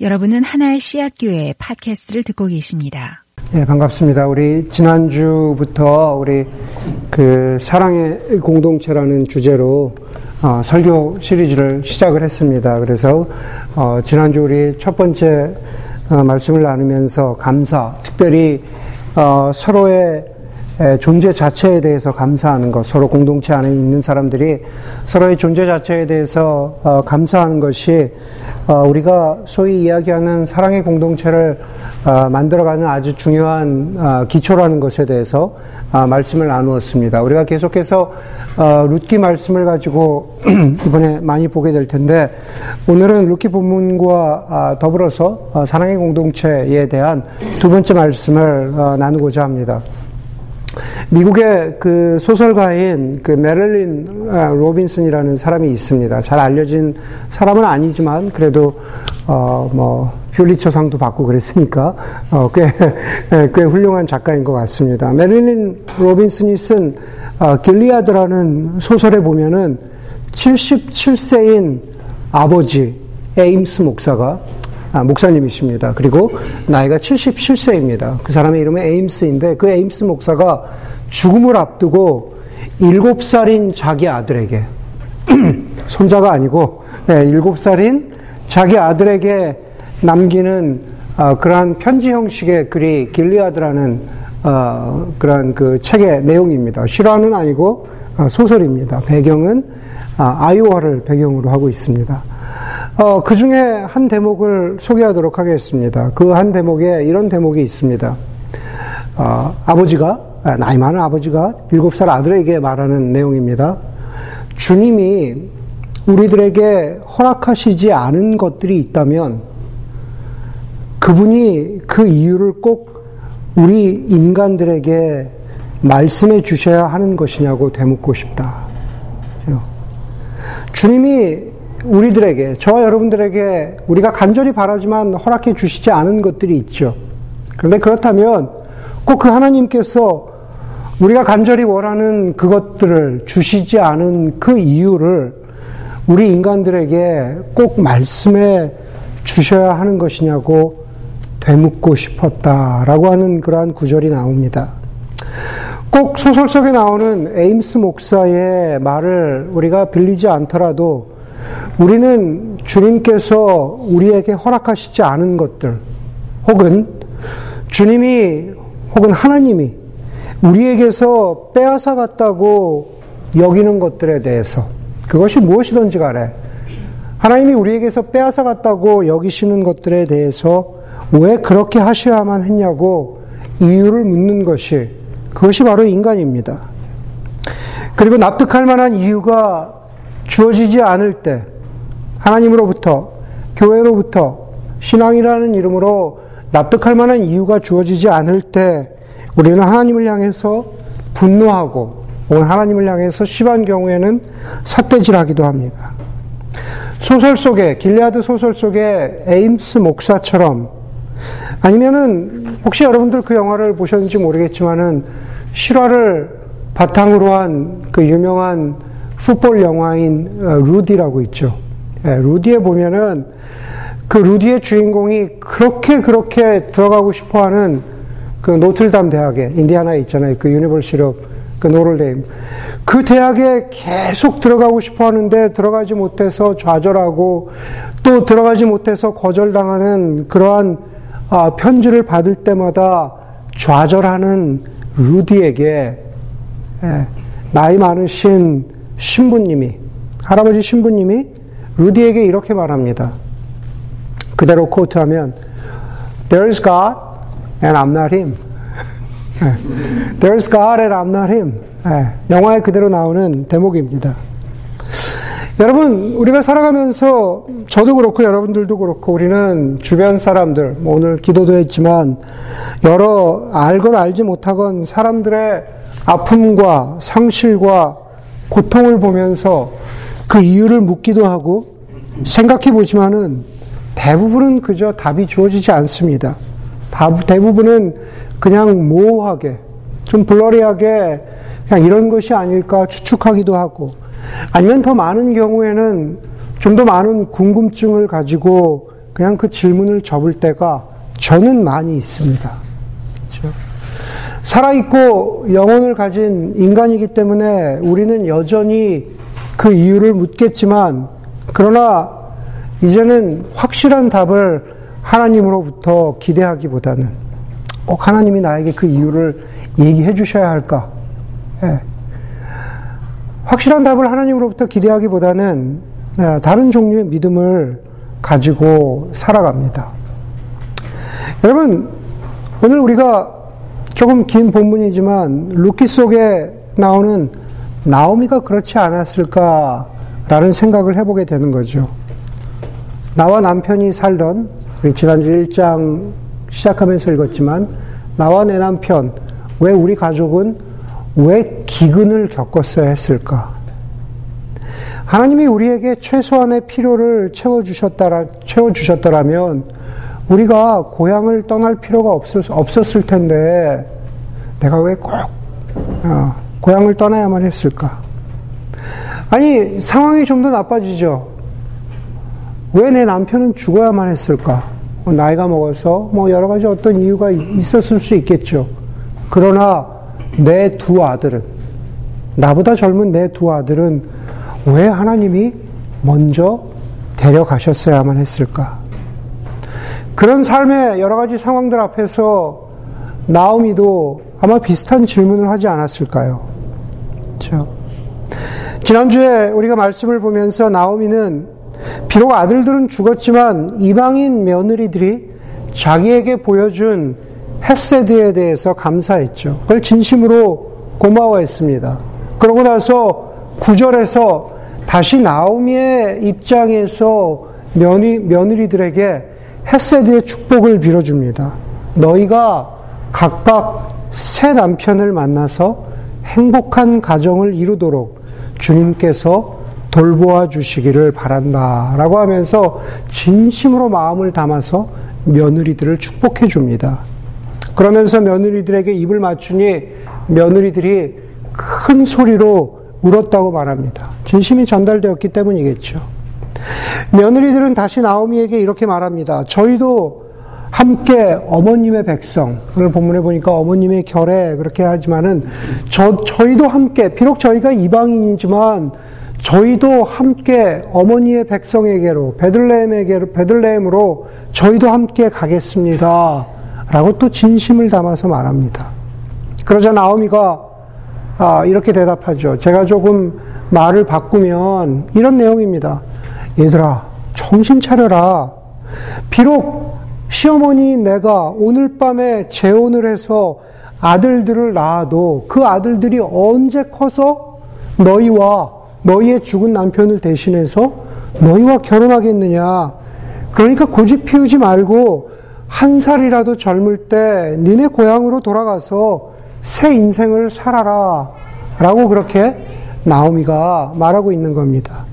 여러분은 하나의 씨앗 교회 팟캐스트를 듣고 계십니다. 네, 반갑습니다. 우리 지난주부터 우리 그 사랑의 공동체라는 주제로 어, 설교 시리즈를 시작을 했습니다. 그래서 어, 지난주 우리 첫 번째 어, 말씀을 나누면서 감사, 특별히 어, 서로의 존재 자체에 대해서 감사하는 것, 서로 공동체 안에 있는 사람들이 서로의 존재 자체에 대해서 어, 감사하는 것이 어, 우리가 소위 이야기하는 사랑의 공동체를 어, 만들어가는 아주 중요한 기초라는 것에 대해서 말씀을 나누었습니다. 우리가 계속해서 룻기 말씀을 가지고 이번에 많이 보게 될 텐데 오늘은 룻기 본문과 더불어서 사랑의 공동체에 대한 두 번째 말씀을 나누고자 합니다. 미국의 그 소설가인 그 메릴린 아, 로빈슨이라는 사람이 있습니다. 잘 알려진 사람은 아니지만 그래도 어 뭐 퓰리처상도 받고 그랬으니까 어꽤꽤 예, 꽤 훌륭한 작가인 것 같습니다. 메릴린 로빈슨이 쓴 어, 길리아드라는 소설에 보면은 77세인 아버지 에임스 목사가 아, 목사님이십니다. 그리고 나이가 77세입니다. 그 사람의 이름은 에임스인데 그 에임스 목사가 죽음을 앞두고 7살인 자기 아들에게 손자가 아니고 네, 7살인 자기 아들에게 남기는 어, 그러한 편지 형식의 글이 길리아드라는 어, 그러한 그 책의 내용입니다. 실화는 아니고 어, 소설입니다. 배경은 아, 아이오와를 배경으로 하고 있습니다. 어, 그 중에 한 대목을 소개하도록 하겠습니다. 그 한 대목에 이런 대목이 있습니다. 어, 아버지가, 아, 나이 많은 아버지가 일곱 살 아들에게 말하는 내용입니다. 주님이 우리들에게 허락하시지 않은 것들이 있다면 그분이 그 이유를 꼭 우리 인간들에게 말씀해 주셔야 하는 것이냐고 되묻고 싶다. 주님이 우리들에게, 저와 여러분들에게 우리가 간절히 바라지만 허락해 주시지 않은 것들이 있죠. 그런데 그렇다면 꼭 그 하나님께서 우리가 간절히 원하는 그것들을 주시지 않은 그 이유를 우리 인간들에게 꼭 말씀해 주셔야 하는 것이냐고 되묻고 싶었다라고 하는 그러한 구절이 나옵니다. 꼭 소설 속에 나오는 에임스 목사의 말을 우리가 빌리지 않더라도 우리는 주님께서 우리에게 허락하시지 않은 것들, 혹은 주님이, 혹은 하나님이 우리에게서 빼앗아 갔다고 여기는 것들에 대해서, 그것이 무엇이든지 간에, 하나님이 우리에게서 빼앗아 갔다고 여기시는 것들에 대해서 왜 그렇게 하셔야만 했냐고 이유를 묻는 것이, 그것이 바로 인간입니다. 그리고 납득할 만한 이유가 주어지지 않을 때, 하나님으로부터, 교회로부터, 신앙이라는 이름으로 납득할 만한 이유가 주어지지 않을 때, 우리는 하나님을 향해서 분노하고, 오늘 하나님을 향해서 심한 경우에는 삿대질하기도 합니다. 소설 속에, 길리아드 소설 속에 에임스 목사처럼, 아니면은, 혹시 여러분들 그 영화를 보셨는지 모르겠지만은, 실화를 바탕으로 한 그 유명한 풋볼 영화인 어, 루디라고 있죠. 예, 루디에 보면은 그 루디의 주인공이 그렇게 그렇게 들어가고 싶어하는 그 노틀담 대학에 인디아나에 있잖아요. 그 University 그 Notre Dame 그 대학에 계속 들어가고 싶어 하는데 들어가지 못해서 좌절하고 또 들어가지 못해서 거절당하는 그러한 아, 편지를 받을 때마다 좌절하는 루디에게 예, 나이 많으신 신부님이, 할아버지 신부님이 루디에게 이렇게 말합니다. 그대로 코트하면, There's God and I'm not him. There's God and I'm not him. 영화에 그대로 나오는 대목입니다. 여러분, 우리가 살아가면서 저도 그렇고 여러분들도 그렇고 우리는 주변 사람들, 뭐 오늘 기도도 했지만 여러 알건 알지 못하건 사람들의 아픔과 상실과 고통을 보면서 그 이유를 묻기도 하고 생각해 보지만은 대부분은 그저 답이 주어지지 않습니다. 대부분은 그냥 모호하게, 좀 블러리하게 그냥 이런 것이 아닐까 추측하기도 하고 아니면 더 많은 경우에는 좀 더 많은 궁금증을 가지고 그냥 그 질문을 접을 때가 저는 많이 있습니다. 살아있고 영혼을 가진 인간이기 때문에 우리는 여전히 그 이유를 묻겠지만, 그러나 이제는 확실한 답을 하나님으로부터 기대하기보다는 꼭 하나님이 나에게 그 이유를 얘기해 주셔야 할까? 예. 확실한 답을 하나님으로부터 기대하기보다는 예, 다른 종류의 믿음을 가지고 살아갑니다. 여러분, 오늘 우리가 조금 긴 본문이지만 루키 속에 나오는 나오미가 그렇지 않았을까라는 생각을 해보게 되는 거죠. 나와 남편이 살던 지난주 1장 시작하면서 읽었지만 나와 내 남편 왜 우리 가족은 왜 기근을 겪었어야 했을까? 하나님이 우리에게 최소한의 필요를 채워 주셨다라, 채워 주셨더라면 우리가 고향을 떠날 필요가 없었, 없었을 텐데 내가 왜꼭 어, 고향을 떠나야만 했을까? 아니, 상황이 좀 더 나빠지죠. 왜 내 남편은 죽어야만 했을까? 뭐 나이가 먹어서 뭐 여러 가지 어떤 이유가 있었을 수 있겠죠. 그러나 내 두 아들은, 나보다 젊은 내 두 아들은 왜 하나님이 먼저 데려가셨어야만 했을까? 그런 삶의 여러 가지 상황들 앞에서 나오미도 아마 비슷한 질문을 하지 않았을까요? 그렇죠? 지난주에 우리가 말씀을 보면서 나오미는 비록 아들들은 죽었지만 이방인 며느리들이 자기에게 보여준 헤세드에 대해서 감사했죠. 그걸 진심으로 고마워했습니다. 그러고 나서 구절에서 다시 나오미의 입장에서 며느, 며느리들에게 헤세드의 축복을 빌어줍니다. 너희가 각각 새 남편을 만나서 행복한 가정을 이루도록 주님께서 돌보아 주시기를 바란다. 라고 하면서 진심으로 마음을 담아서 며느리들을 축복해 줍니다. 그러면서 며느리들에게 입을 맞추니 며느리들이 큰 소리로 울었다고 말합니다. 진심이 전달되었기 때문이겠죠. 며느리들은 다시 나오미에게 이렇게 말합니다. 저희도 함께 어머님의 백성, 오늘 본문에 보니까 어머님의 결에 그렇게 하지만은 저, 저희도 함께, 비록 저희가 이방인이지만 저희도 함께 어머니의 백성에게로, 베들레헴에게로, 베들레헴으로 저희도 함께 가겠습니다. 라고 또 진심을 담아서 말합니다. 그러자 나오미가 아, 이렇게 대답하죠. 제가 조금 말을 바꾸면 이런 내용입니다. 얘들아, 정신 차려라. 비록 시어머니 내가 오늘 밤에 재혼을 해서 아들들을 낳아도 그 아들들이 언제 커서 너희와 너희의 죽은 남편을 대신해서 너희와 결혼하겠느냐. 그러니까 고집 피우지 말고 한 살이라도 젊을 때 니네 고향으로 돌아가서 새 인생을 살아라. 라고 그렇게 나오미가 말하고 있는 겁니다.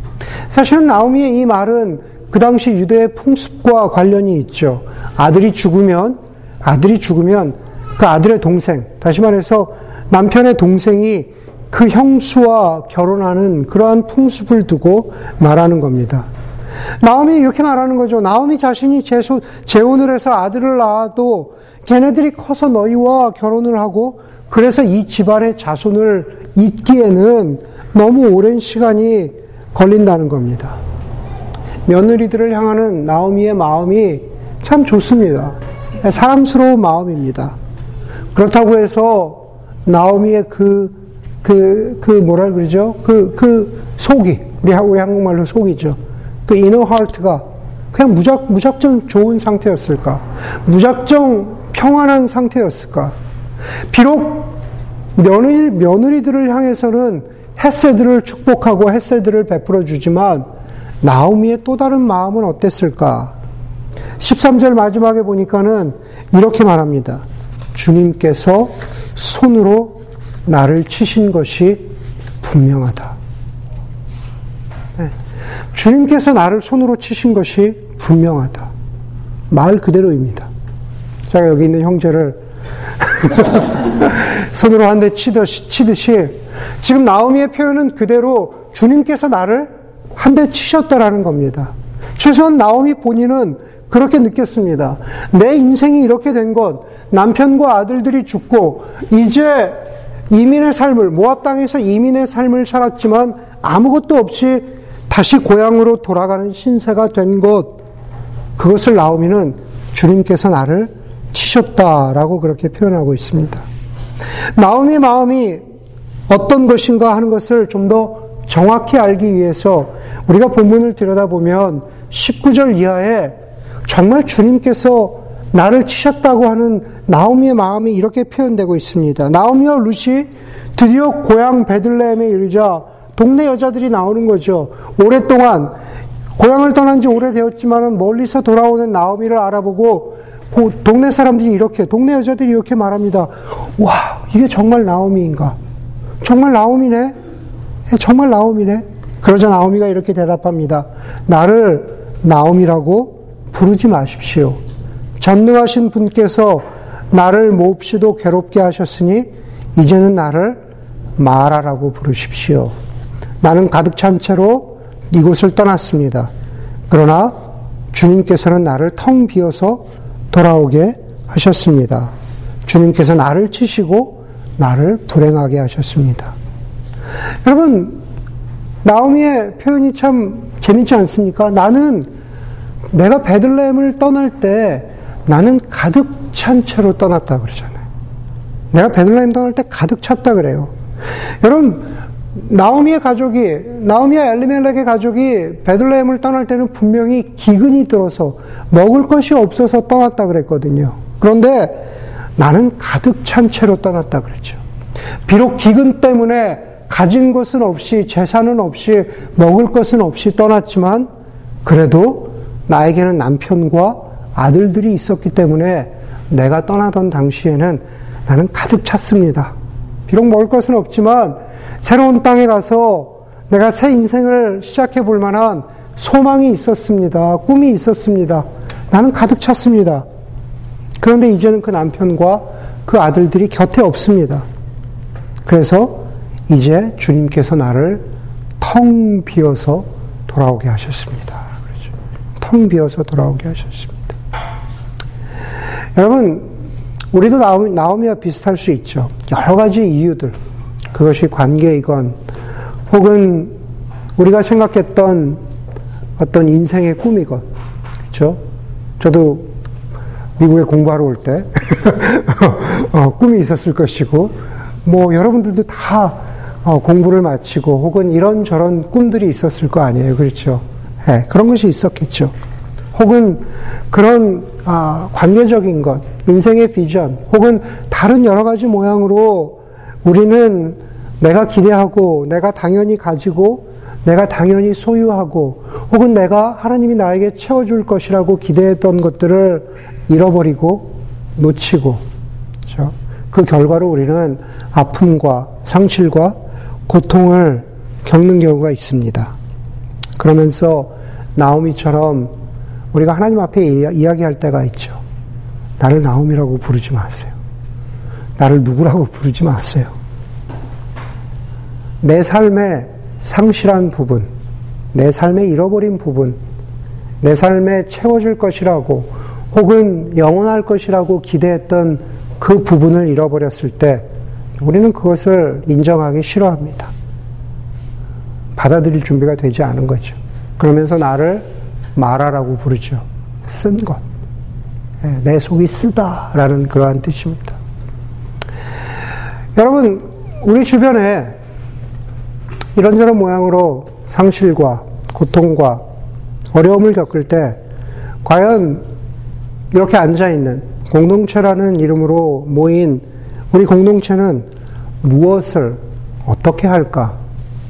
사실은 나오미의 이 말은 그 당시 유대의 풍습과 관련이 있죠. 아들이 죽으면, 아들이 죽으면 그 아들의 동생, 다시 말해서 남편의 동생이 그 형수와 결혼하는 그러한 풍습을 두고 말하는 겁니다. 나오미 이렇게 말하는 거죠. 나오미 자신이 재소, 재혼을 해서 아들을 낳아도 걔네들이 커서 너희와 결혼을 하고 그래서 이 집안의 자손을 잇기에는 너무 오랜 시간이 걸린다는 겁니다. 며느리들을 향하는 나오미의 마음이 참 좋습니다. 사람스러운 마음입니다. 그렇다고 해서 나오미의 그, 그, 그 뭐라 그러죠? 그, 그 속이, 우리, 우리 한국말로 속이죠. 그 이너 하트가 그냥 무작, 무작정 좋은 상태였을까? 무작정 평안한 상태였을까? 비록 며느리, 며느리들을 향해서는 햇새들을 축복하고 햇새들을 베풀어 주지만 나오미의 또 다른 마음은 어땠을까? 13절 마지막에 보니까는 이렇게 말합니다. 주님께서 손으로 나를 치신 것이 분명하다. 네. 주님께서 나를 손으로 치신 것이 분명하다. 말 그대로입니다. 제가 여기 있는 형제를 손으로 한 대 치듯이, 치듯이 지금 나오미의 표현은 그대로 주님께서 나를 한 대 치셨다라는 겁니다. 최소한 나오미 본인은 그렇게 느꼈습니다. 내 인생이 이렇게 된 것, 남편과 아들들이 죽고, 이제 이민의 삶을, 모압 땅에서 이민의 삶을 살았지만 아무것도 없이 다시 고향으로 돌아가는 신세가 된 것, 그것을 나오미는 주님께서 나를 치셨다라고 그렇게 표현하고 있습니다. 나오미의 마음이 어떤 것인가 하는 것을 좀 더 정확히 알기 위해서 우리가 본문을 들여다보면 19절 이하에 정말 주님께서 나를 치셨다고 하는 나오미의 마음이 이렇게 표현되고 있습니다. 나오미와 루시 드디어 고향 베들레헴에 이르자 동네 여자들이 나오는 거죠. 오랫동안 고향을 떠난 지 오래되었지만 멀리서 돌아오는 나오미를 알아보고 동네 사람들이 이렇게 동네 여자들이 이렇게 말합니다. 와 이게 정말 나오미인가? 정말 나오미네? 예, 정말 나오미네? 그러자 나오미가 이렇게 대답합니다. 나를 나오미라고 부르지 마십시오. 전능하신 분께서 나를 몹시도 괴롭게 하셨으니 이제는 나를 마라라고 부르십시오. 나는 가득 찬 채로 이곳을 떠났습니다. 그러나 주님께서는 나를 텅 비어서 돌아오게 하셨습니다. 주님께서 나를 치시고 나를 불행하게 하셨습니다. 여러분, 나오미의 표현이 참 재밌지 않습니까? 나는 내가 베들레헴을 떠날 때 나는 가득 찬 채로 떠났다 그러잖아요. 내가 베들레헴 떠날 때 가득 찼다 그래요. 여러분, 나오미의 가족이, 나오미와 엘리멜렉의 가족이 베들레헴을 떠날 때는 분명히 기근이 들어서 먹을 것이 없어서 떠났다 그랬거든요. 그런데 나는 가득 찬 채로 떠났다 그랬죠. 비록 기근 때문에 가진 것은 없이 재산은 없이 먹을 것은 없이 떠났지만 그래도 나에게는 남편과 아들들이 있었기 때문에 내가 떠나던 당시에는 나는 가득 찼습니다. 비록 먹을 것은 없지만 새로운 땅에 가서 내가 새 인생을 시작해 볼 만한 소망이 있었습니다. 꿈이 있었습니다. 나는 가득 찼습니다. 그런데 이제는 그 남편과 그 아들들이 곁에 없습니다. 그래서 이제 주님께서 나를 텅 비어서 돌아오게 하셨습니다. 그렇죠. 텅 비어서 돌아오게 하셨습니다. 여러분, 우리도 나오미, 와 비슷할 수 있죠. 여러 가지 이유들. 그것이 관계이건, 혹은 우리가 생각했던 어떤 인생의 꿈이건, 그렇죠? 저도 미국에 공부하러 올 때, 어, 꿈이 있었을 것이고, 뭐 여러분들도 다 어, 공부를 마치고 혹은 이런저런 꿈들이 있었을 거 아니에요. 그렇죠? 네, 그런 것이 있었겠죠. 혹은 그런 아, 관계적인 것, 인생의 비전, 혹은 다른 여러 가지 모양으로 우리는 내가 기대하고 내가 당연히 가지고 내가 당연히 소유하고 혹은 내가 하나님이 나에게 채워줄 것이라고 기대했던 것들을 잃어버리고 놓치고 그렇죠? 그 결과로 우리는 아픔과 상실과 고통을 겪는 경우가 있습니다. 그러면서 나오미처럼 우리가 하나님 앞에 이야기할 때가 있죠. 나를 나오미라고 부르지 마세요. 나를 누구라고 부르지 마세요. 내 삶의 상실한 부분, 내 삶의 잃어버린 부분, 내 삶에 채워질 것이라고 혹은 영원할 것이라고 기대했던 그 부분을 잃어버렸을 때 우리는 그것을 인정하기 싫어합니다. 받아들일 준비가 되지 않은 거죠. 그러면서 나를 말하라고 부르죠. 쓴 것. 예, 내 속이 쓰다라는 그러한 뜻입니다. 여러분, 우리 주변에 이런저런 모양으로 상실과 고통과 어려움을 겪을 때 과연 이렇게 앉아있는 공동체라는 이름으로 모인 우리 공동체는 무엇을 어떻게 할까?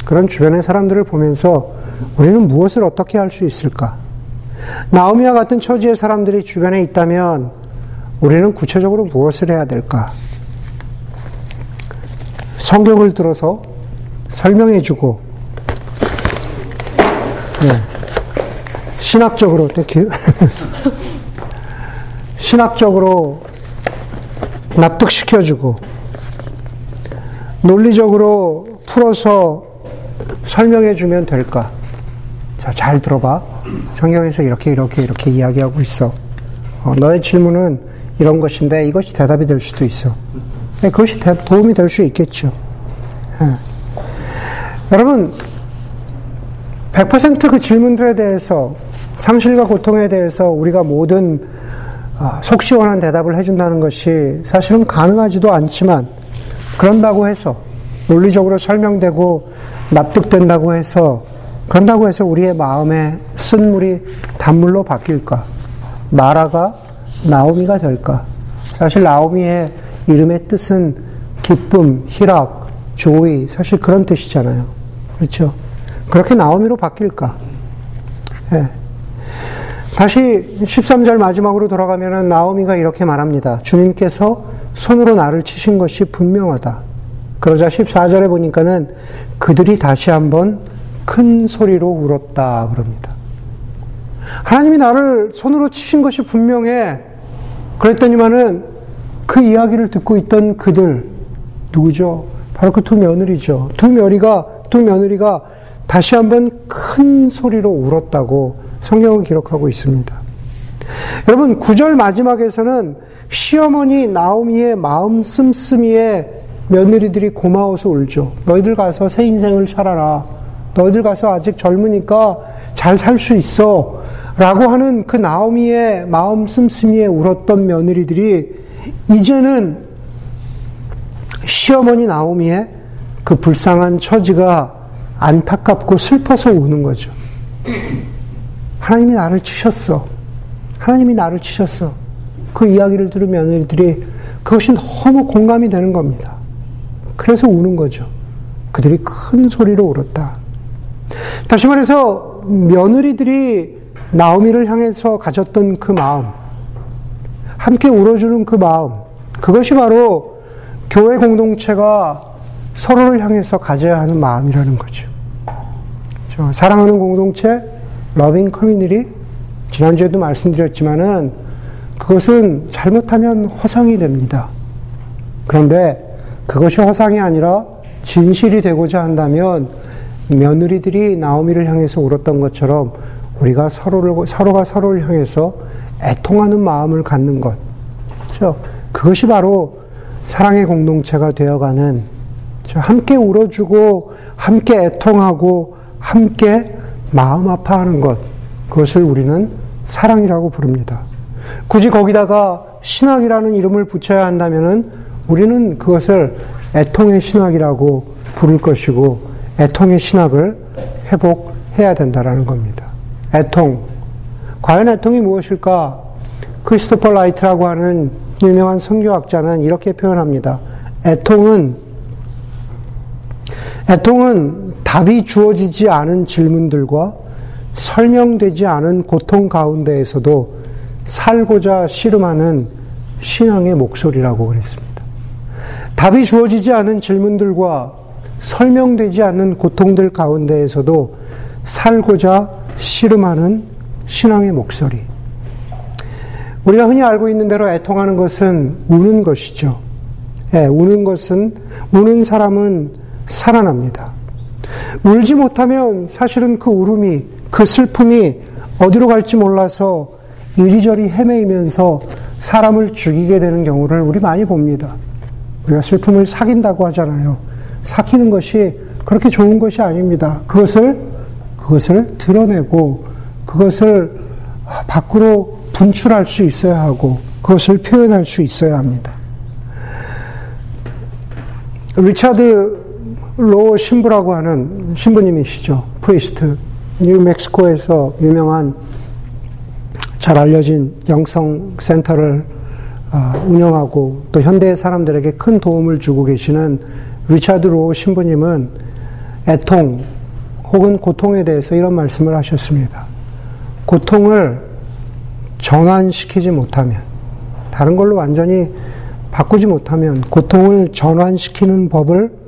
그런 주변의 사람들을 보면서 우리는 무엇을 어떻게 할 수 있을까? 나오미와 같은 처지의 사람들이 주변에 있다면 우리는 구체적으로 무엇을 해야 될까? 성경을 들어서 설명해주고, 네. 신학적으로, 신학적으로 납득시켜주고 논리적으로 풀어서 설명해 주면 될까? 자, 잘 들어봐. 성경에서 이렇게 이렇게 이렇게 이야기하고 있어. 어, 너의 질문은 이런 것인데 이것이 대답이 될 수도 있어. 네, 그것이 도움이 될 수 있겠죠. 예. 여러분, 100%그 질문들에 대해서 상실과 고통에 대해서 우리가 모든 아, 속 시원한 대답을 해준다는 것이 사실은 가능하지도 않지만 그런다고 해서 논리적으로 설명되고 납득된다고 해서 그런다고 해서 우리의 마음에 쓴물이 단물로 바뀔까? 마라가 나오미가 될까? 사실 나오미의 이름의 뜻은 기쁨, 희락, 조의, 사실 그런 뜻이잖아요. 그렇죠? 그렇게 나오미로 바뀔까? 예. 다시 13절 마지막으로 돌아가면은 나오미가 이렇게 말합니다. 주님께서 손으로 나를 치신 것이 분명하다. 그러자 14절에 보니까는 그들이 다시 한번 큰 소리로 울었다. 그럽니다. 하나님이 나를 손으로 치신 것이 분명해. 그랬더니만은 그 이야기를 듣고 있던 그들, 누구죠? 바로 그 두 며느리죠. 두 며느리가, 두 며느리가 다시 한번 큰 소리로 울었다고 성경은 기록하고 있습니다. 여러분, 구절 마지막에서는 시어머니 나오미의 마음 씀씀이에 며느리들이 고마워서 울죠. 너희들 가서 새 인생을 살아라. 너희들 가서 아직 젊으니까 잘 살 수 있어. 라고 하는 그 나오미의 마음 씀씀이에 울었던 며느리들이 이제는 시어머니 나오미의 그 불쌍한 처지가 안타깝고 슬퍼서 우는 거죠. 하나님이 나를 치셨어. 하나님이 나를 치셨어. 그 이야기를 들으면 며느리들이 그것이 너무 공감이 되는 겁니다. 그래서 우는 거죠. 그들이 큰 소리로 울었다. 다시 말해서 며느리들이 나오미를 향해서 가졌던 그 마음, 함께 울어주는 그 마음, 그것이 바로 교회 공동체가 서로를 향해서 가져야 하는 마음이라는 거죠. 사랑하는 공동체, loving community 지난주에도 말씀드렸지만은 그것은 잘못하면 허상이 됩니다. 그런데 그것이 허상이 아니라 진실이 되고자 한다면 며느리들이 나오미를 향해서 울었던 것처럼 우리가 서로를 서로가 서로를 향해서 애통하는 마음을 갖는 것, 그렇죠? 그것이 바로 사랑의 공동체가 되어가는 그렇죠? 함께 울어주고 함께 애통하고 함께 마음 아파하는 것, 그것을 우리는 사랑이라고 부릅니다. 굳이 거기다가 신학이라는 이름을 붙여야 한다면은 우리는 그것을 애통의 신학이라고 부를 것이고 애통의 신학을 회복해야 된다라는 겁니다. 애통. 과연 애통이 무엇일까? 크리스토퍼 라이트라고 하는 유명한 성교학자는 이렇게 표현합니다. 애통은 애통은 답이 주어지지 않은 질문들과 설명되지 않은 고통 가운데에서도 살고자 씨름하는 신앙의 목소리라고 그랬습니다. 답이 주어지지 않은 질문들과 설명되지 않는 고통들 가운데에서도 살고자 씨름하는 신앙의 목소리. 우리가 흔히 알고 있는 대로 애통하는 것은 우는 것이죠. 예, 우는 것은, 우는 사람은 살아납니다. 울지 못하면 사실은 그 울음이, 그 슬픔이 어디로 갈지 몰라서 이리저리 헤매이면서 사람을 죽이게 되는 경우를 우리 많이 봅니다. 우리가 슬픔을 사귄다고 하잖아요. 삭히는 것이 그렇게 좋은 것이 아닙니다. 그것을, 그것을 드러내고, 그것을 밖으로 분출할 수 있어야 하고, 그것을 표현할 수 있어야 합니다. 리차드 로 신부라고 하는 신부님이시죠. priest. 뉴멕시코에서 유명한 잘 알려진 영성 센터를 어, 운영하고 또 현대 사람들에게 큰 도움을 주고 계시는 리차드 로 신부님은 애통 혹은 고통에 대해서 이런 말씀을 하셨습니다. 고통을 전환시키지 못하면 다른 걸로 완전히 바꾸지 못하면 고통을 전환시키는 법을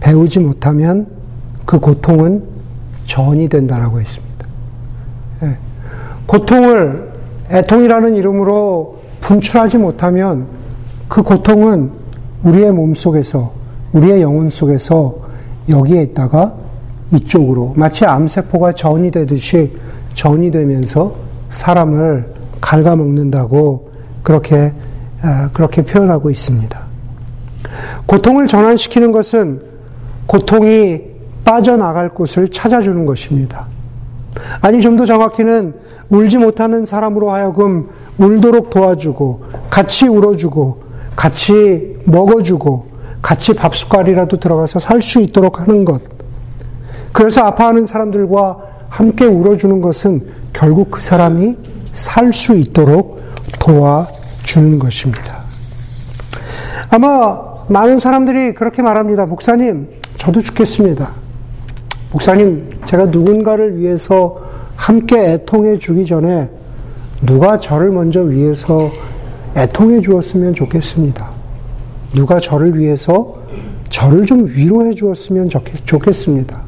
배우지 못하면 그 고통은 전이 된다라고 했습니다. 예. 고통을 애통이라는 이름으로 분출하지 못하면 그 고통은 우리의 몸 속에서, 우리의 영혼 속에서 여기에 있다가 이쪽으로 마치 암세포가 전이 되듯이 전이 되면서 사람을 갉아먹는다고 그렇게 아, 그렇게 표현하고 있습니다. 고통을 전환시키는 것은 고통이 빠져나갈 곳을 찾아주는 것입니다. 아니 좀 더 정확히는 울지 못하는 사람으로 하여금 울도록 도와주고 같이 울어주고 같이 먹어주고 같이 밥 숟갈이라도 들어가서 살 수 있도록 하는 것. 그래서 아파하는 사람들과 함께 울어주는 것은 결국 그 사람이 살 수 있도록 도와주는 것입니다. 아마 많은 사람들이 그렇게 말합니다. 목사님, 저도 죽겠습니다. 목사님, 제가 누군가를 위해서 함께 애통해 주기 전에 누가 저를 먼저 위해서 애통해 주었으면 좋겠습니다. 누가 저를 위해서 저를 좀 위로해 주었으면 좋겠습니다.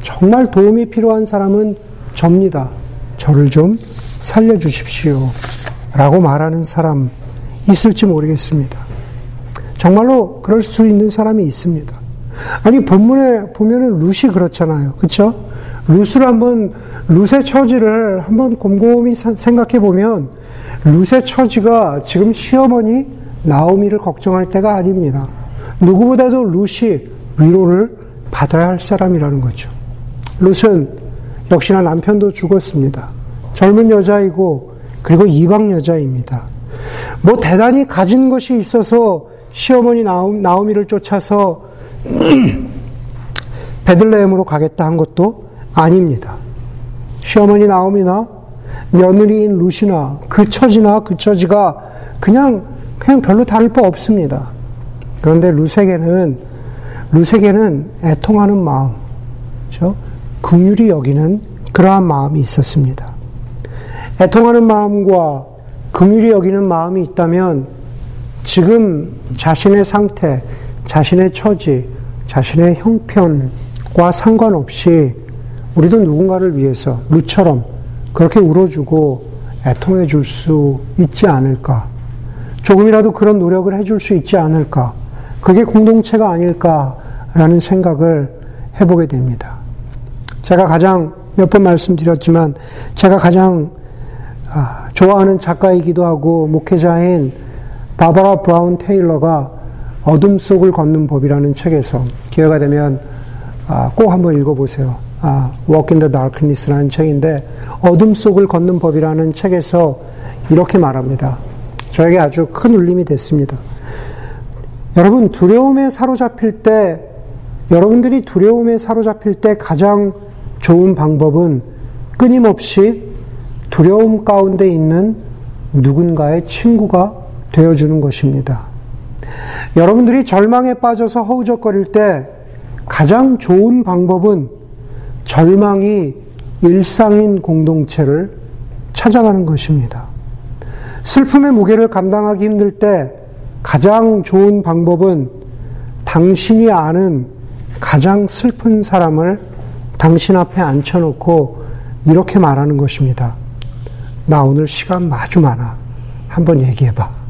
정말 도움이 필요한 사람은 접니다. 저를 좀 살려주십시오. 라고 말하는 사람 있을지 모르겠습니다. 정말로 그럴 수 있는 사람이 있습니다. 아니, 본문에 보면은 룻이 그렇잖아요. 그쵸? 룻을 한번, 룻의 처지를 한번 곰곰이 생각해 보면, 룻의 처지가 지금 시어머니 나오미를 걱정할 때가 아닙니다. 누구보다도 룻이 위로를 받아야 할 사람이라는 거죠. 룻은 역시나 남편도 죽었습니다. 젊은 여자이고 그리고 이방 여자입니다. 뭐 대단히 가진 것이 있어서 시어머니 나오미를 쫓아서 베들레헴으로 가겠다 한 것도 아닙니다. 시어머니 나오미나 며느리인 루시나 그 처지나 그 처지가 그냥 그냥 별로 다를 바 없습니다. 그런데 루세게는 루세게는 애통하는 마음, 그렇죠? 긍휼히 여기는 그러한 마음이 있었습니다. 애통하는 마음과 긍휼히 여기는 마음이 있다면 지금 자신의 상태, 자신의 처지, 자신의 형편과 상관없이 우리도 누군가를 위해서 루처럼 그렇게 울어주고 애통해 줄 수 있지 않을까. 조금이라도 그런 노력을 해줄 수 있지 않을까. 그게 공동체가 아닐까라는 생각을 해보게 됩니다. 제가 가장 몇 번 말씀드렸지만 제가 가장 아, 좋아하는 작가이기도 하고 목회자인 바바라 브라운 테일러가 어둠 속을 걷는 법이라는 책에서 기회가 되면 아, 꼭 한번 읽어보세요. 아, Walk in the Darkness라는 책인데 어둠 속을 걷는 법이라는 책에서 이렇게 말합니다. 저에게 아주 큰 울림이 됐습니다. 여러분 두려움에 사로잡힐 때 여러분들이 두려움에 사로잡힐 때 가장 좋은 방법은 끊임없이 두려움 가운데 있는 누군가의 친구가 되어주는 것입니다. 여러분들이 절망에 빠져서 허우적거릴 때 가장 좋은 방법은 절망이 일상인 공동체를 찾아가는 것입니다. 슬픔의 무게를 감당하기 힘들 때 가장 좋은 방법은 당신이 아는 가장 슬픈 사람을 당신 앞에 앉혀놓고 이렇게 말하는 것입니다. 나 오늘 시간 아주 많아. 한번 얘기해봐.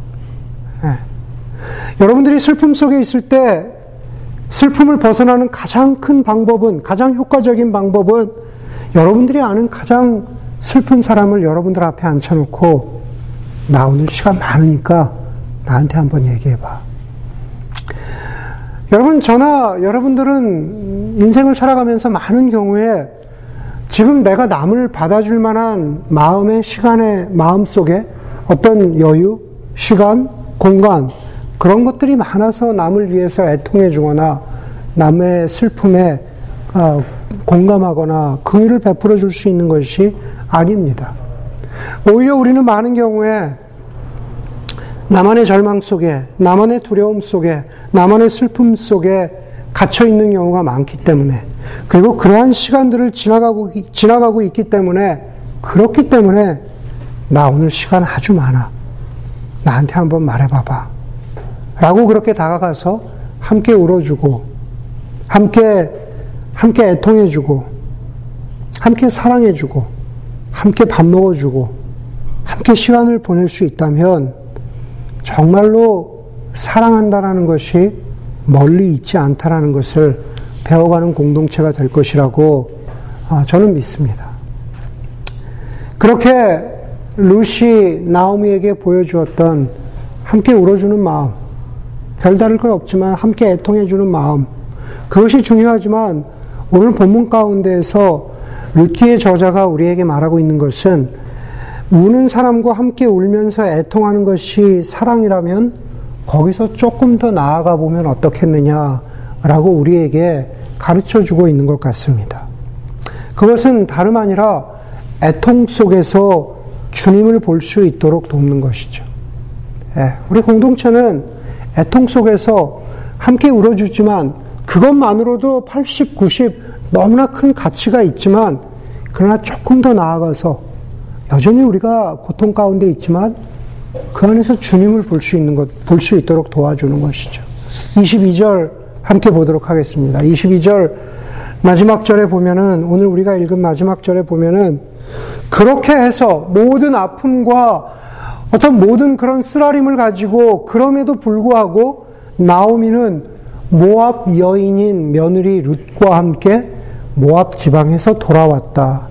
네. 여러분들이 슬픔 속에 있을 때 슬픔을 벗어나는 가장 큰 방법은, 가장 효과적인 방법은 여러분들이 아는 가장 슬픈 사람을 여러분들 앞에 앉혀놓고 나 오늘 시간 많으니까 나한테 한번 얘기해봐. 여러분, 저나 여러분들은 인생을 살아가면서 많은 경우에 지금 내가 남을 받아줄 만한 마음의 시간의 마음 속에 어떤 여유, 시간, 공간, 그런 것들이 많아서 남을 위해서 애통해 주거나 남의 슬픔에 어, 공감하거나 긍휼을 베풀어 줄 수 있는 것이 아닙니다. 오히려 우리는 많은 경우에 나만의 절망 속에, 나만의 두려움 속에, 나만의 슬픔 속에 갇혀 있는 경우가 많기 때문에, 그리고 그러한 시간들을 지나가고, 지나가고 있기 때문에, 그렇기 때문에, 나 오늘 시간 아주 많아. 나한테 한번 말해봐봐. 라고 그렇게 다가가서 함께 울어주고, 함께, 함께 애통해주고, 함께 사랑해주고, 함께 밥 먹어주고, 함께 시간을 보낼 수 있다면, 정말로 사랑한다라는 것이 멀리 있지 않다라는 것을 배워가는 공동체가 될 것이라고 아, 저는 믿습니다. 그렇게 루시 나오미에게 보여주었던 함께 울어주는 마음, 별다를 것 없지만 함께 애통해주는 마음, 그것이 중요하지만 오늘 본문 가운데에서 루티의 저자가 우리에게 말하고 있는 것은 우는 사람과 함께 울면서 애통하는 것이 사랑이라면 거기서 조금 더 나아가 보면 어떻겠느냐라고 우리에게 가르쳐 주고 있는 것 같습니다. 그것은 다름 아니라 애통 속에서 주님을 볼 수 있도록 돕는 것이죠. 예, 우리 공동체는 애통 속에서 함께 울어주지만 그것만으로도 80, 90 너무나 큰 가치가 있지만 그러나 조금 더 나아가서 여전히 우리가 고통 가운데 있지만 그 안에서 주님을 볼 수 있는 것, 볼 수 있도록 도와주는 것이죠. 22절 함께 보도록 하겠습니다. 22절 마지막 절에 보면은 오늘 우리가 읽은 마지막 절에 보면은 그렇게 해서 모든 아픔과 어떤 모든 그런 쓰라림을 가지고 그럼에도 불구하고 나오미는 모압 여인인 며느리 룻과 함께 모압 지방에서 돌아왔다.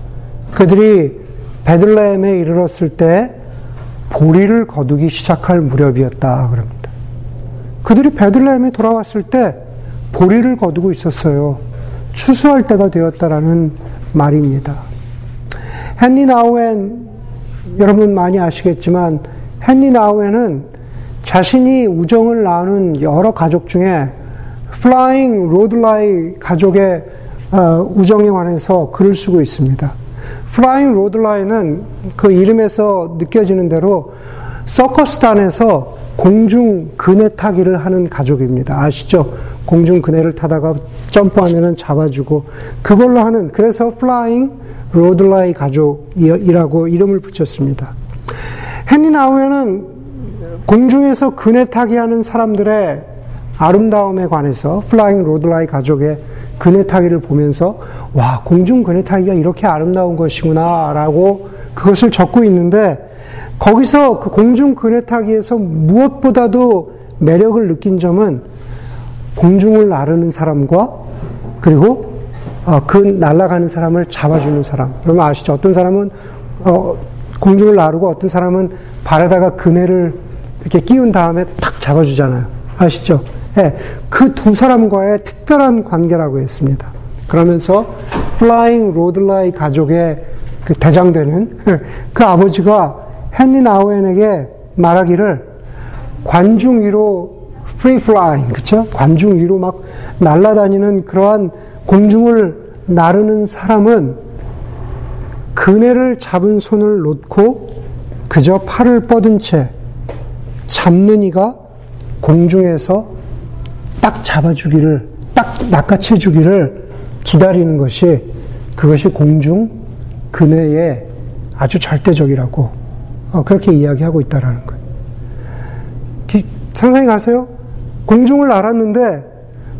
그들이 베들레헴에 이르렀을 때 보리를 거두기 시작할 무렵이었다. 그럽니다. 그들이 베들레헴에 돌아왔을 때 보리를 거두고 있었어요. 추수할 때가 되었다라는 말입니다. 헨리 나우엔 여러분 많이 아시겠지만 헨리 나우엔은 자신이 우정을 나누는 여러 가족 중에 Flying Rodleigh 가족의 어, 우정에 관해서 글을 쓰고 있습니다. Flying Rodleigh는 그 이름에서 느껴지는 대로 서커스단에서 공중 그네 타기를 하는 가족입니다. 아시죠? 공중 그네를 타다가 점프하면은 잡아주고 그걸로 하는 그래서 Flying Rodleigh 가족이라고 이름을 붙였습니다. 헨리 나우엔은 공중에서 그네 타기 하는 사람들의 아름다움에 관해서 Flying Rodleigh 가족의 그네 타기를 보면서 와 공중 그네 타기가 이렇게 아름다운 것이구나라고 그것을 적고 있는데 거기서 그 공중 그네 타기에서 무엇보다도 매력을 느낀 점은 공중을 나르는 사람과 그리고 어, 그 날아가는 사람을 잡아주는 사람. 그러면 아시죠? 어떤 사람은 어, 공중을 나르고 어떤 사람은 발에다가 그네를 이렇게 끼운 다음에 탁 잡아주잖아요. 아시죠? 예, 그 두 사람과의 특별한 관계라고 했습니다. 그러면서 Flying Rodleigh 가족의 그 대장되는 그 아버지가 헨리 나우엔에게 말하기를 관중 위로 free flying 그쵸? 관중 위로 막 날아다니는 그러한 공중을 나르는 사람은 그네를 잡은 손을 놓고 그저 팔을 뻗은 채 잡는 이가 공중에서 딱 잡아주기를, 딱 낚아채 주기를 기다리는 것이 그것이 공중 그네의 아주 절대적이라고 어, 그렇게 이야기하고 있다라는 거예요. 상상해 가세요? 공중을 날았는데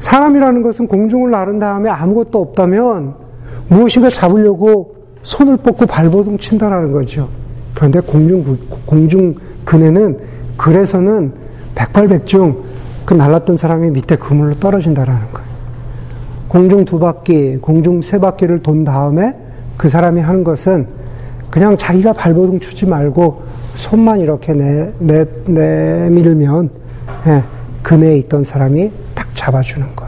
사람이라는 것은 공중을 나른 다음에 아무것도 없다면 무엇인가 잡으려고 손을 뻗고 발버둥 친다라는 거죠. 그런데 공중, 공중 그네는 그래서는 백발백중 그 날랐던 사람이 밑에 그물로 떨어진다라는 거예요. 공중 두 바퀴, 공중 세 바퀴를 돈 다음에 그 사람이 하는 것은 그냥 자기가 발버둥 추지 말고 손만 이렇게 내, 내, 내밀면 예, 그네에 있던 사람이 탁 잡아주는 것.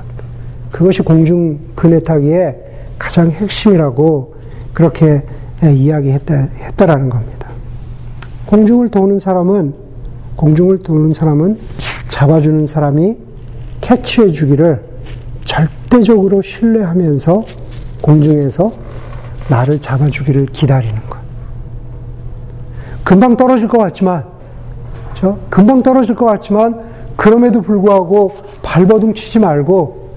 그것이 공중 그네 타기의 가장 핵심이라고 그렇게 예, 이야기했다, 했다 라는 겁니다. 공중을 도는 사람은, 공중을 도는 사람은 잡아주는 사람이 캐치해 주기를 절대적으로 신뢰하면서 공중에서 나를 잡아주기를 기다리는 것. 금방 떨어질 것 같지만, 그렇죠? 금방 떨어질 것 같지만, 그럼에도 불구하고 발버둥 치지 말고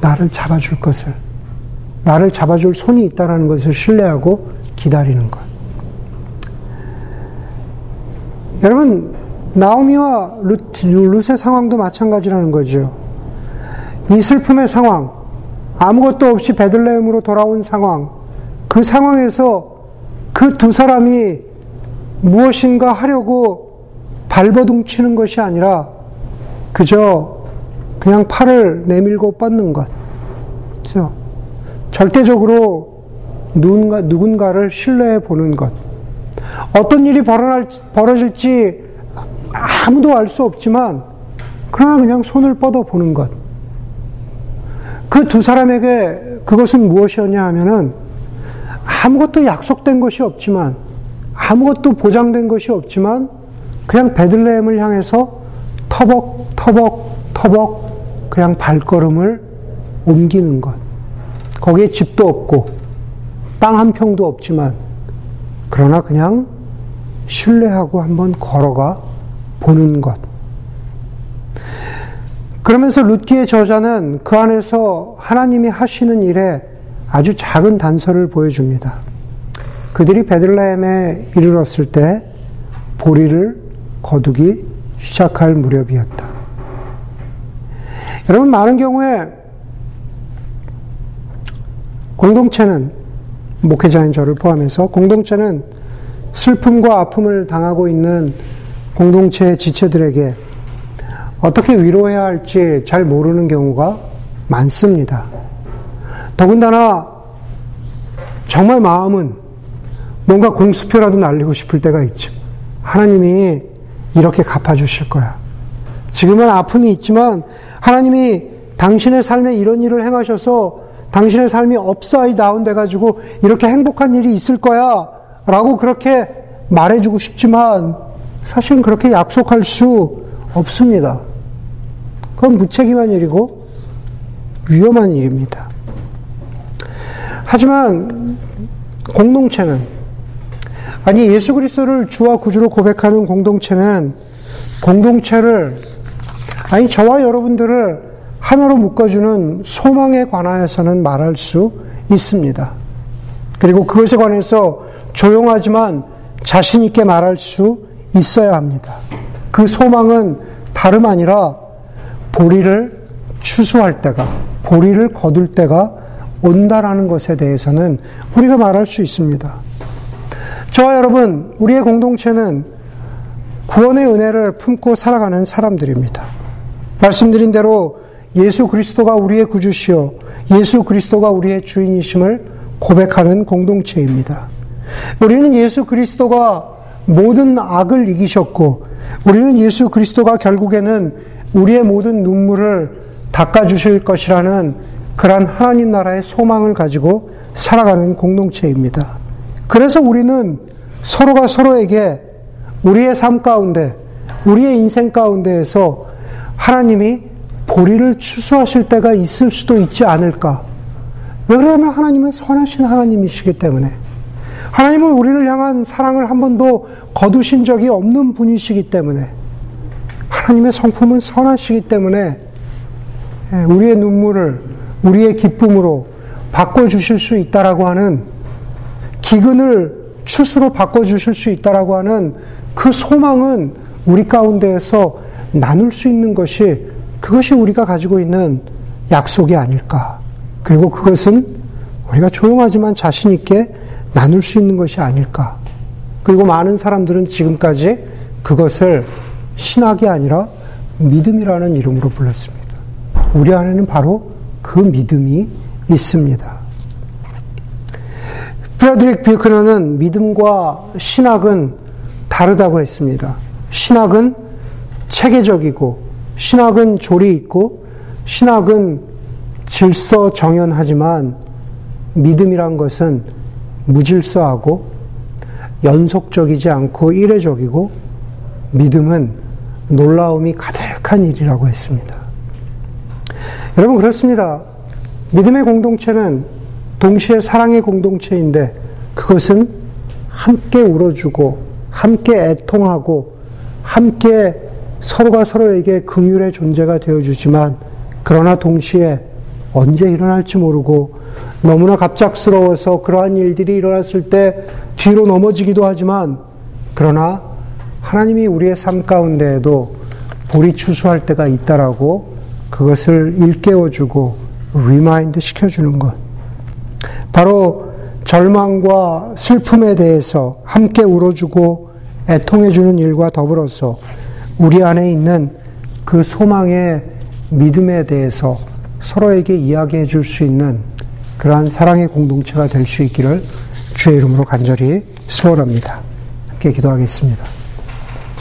나를 잡아줄 것을, 나를 잡아줄 손이 있다는 것을 신뢰하고 기다리는 것. 여러분, 나오미와 룻, 룻의 상황도 마찬가지라는 거죠. 이 슬픔의 상황, 아무것도 없이 베들레헴으로 돌아온 상황, 그 상황에서 그 두 사람이 무엇인가 하려고 발버둥 치는 것이 아니라 그저 그냥 팔을 내밀고 뻗는 것. 그죠? 절대적으로 누군가, 누군가를 신뢰해 보는 것. 어떤 일이 벌어날, 벌어질지 아무도 알 수 없지만, 그러나 그냥 손을 뻗어 보는 것. 그 두 사람에게 그것은 무엇이었냐 하면은 아무것도 약속된 것이 없지만, 아무것도 보장된 것이 없지만, 그냥 베들레헴을 향해서 터벅, 터벅, 터벅, 그냥 발걸음을 옮기는 것. 거기에 집도 없고, 땅 한 평도 없지만, 그러나 그냥 신뢰하고 한번 걸어가 보는 것. 그러면서 룻기의 저자는 그 안에서 하나님이 하시는 일에 아주 작은 단서를 보여줍니다. 그들이 베들레헴에 이르렀을 때 보리를 거두기 시작할 무렵이었다. 여러분 많은 경우에 공동체는 목회자인 저를 포함해서 공동체는 슬픔과 아픔을 당하고 있는 공동체의 지체들에게 어떻게 위로해야 할지 잘 모르는 경우가 많습니다. 더군다나 정말 마음은 뭔가 공수표라도 날리고 싶을 때가 있죠. 하나님이 이렇게 갚아주실 거야. 지금은 아픔이 있지만 하나님이 당신의 삶에 이런 일을 행하셔서 당신의 삶이 업사이 다운 돼 가지고 이렇게 행복한 일이 있을 거야. 라고 그렇게 말해주고 싶지만 사실은 그렇게 약속할 수 없습니다. 그건 무책임한 일이고 위험한 일입니다. 하지만 공동체는 아니 예수 그리스도를 주와 구주로 고백하는 공동체는 공동체를 아니 저와 여러분들을 하나로 묶어주는 소망에 관하여서는 말할 수 있습니다. 그리고 그것에 관해서 조용하지만 자신 있게 말할 수 있어야 합니다. 그 소망은 다름 아니라 보리를 추수할 때가, 보리를 거둘 때가 온다라는 것에 대해서는 우리가 말할 수 있습니다. 저와 여러분, 우리의 공동체는 구원의 은혜를 품고 살아가는 사람들입니다. 말씀드린 대로 예수 그리스도가 우리의 구주시요, 예수 그리스도가 우리의 주인이심을 고백하는 공동체입니다. 우리는 예수 그리스도가 모든 악을 이기셨고, 우리는 예수 그리스도가 결국에는 우리의 모든 눈물을 닦아주실 것이라는 그러한 하나님 나라의 소망을 가지고 살아가는 공동체입니다. 그래서 우리는 서로가 서로에게 우리의 삶 가운데, 우리의 인생 가운데에서 하나님이 보리를 추수하실 때가 있을 수도 있지 않을까. 왜 그러냐면 하나님은 선하신 하나님이시기 때문에. 하나님은 우리를 향한 사랑을 한 번도 거두신 적이 없는 분이시기 때문에. 하나님의 성품은 선하시기 때문에 예, 우리의 눈물을 우리의 기쁨으로 바꿔주실 수 있다라고 하는 기근을 추수로 바꿔주실 수 있다라고 하는 그 소망은 우리 가운데에서 나눌 수 있는 것이 그것이 우리가 가지고 있는 약속이 아닐까. 그리고 그것은 우리가 조용하지만 자신 있게 나눌 수 있는 것이 아닐까. 그리고 많은 사람들은 지금까지 그것을 신학이 아니라 믿음이라는 이름으로 불렀습니다. 우리 안에는 바로 그 믿음이 있습니다. 프레드릭 비크너는 믿음과 신학은 다르다고 했습니다. 신학은 체계적이고, 신학은 조리 있고, 신학은 질서 정연하지만, 믿음이란 것은 무질서하고, 연속적이지 않고 이례적이고, 믿음은 놀라움이 가득한 일이라고 했습니다. 여러분, 그렇습니다. 믿음의 공동체는 동시에 사랑의 공동체인데 그것은 함께 울어주고 함께 애통하고 함께 서로가 서로에게 긍휼의 존재가 되어주지만 그러나 동시에 언제 일어날지 모르고 너무나 갑작스러워서 그러한 일들이 일어났을 때 뒤로 넘어지기도 하지만 그러나 하나님이 우리의 삶 가운데에도 보리 추수할 때가 있다라고 그것을 일깨워주고 remind 시켜주는 것. 바로 절망과 슬픔에 대해서 함께 울어주고 애통해주는 일과 더불어서 우리 안에 있는 그 소망의 믿음에 대해서 서로에게 이야기해 줄 수 있는 그러한 사랑의 공동체가 될 수 있기를 주의 이름으로 간절히 소원합니다. 함께 기도하겠습니다.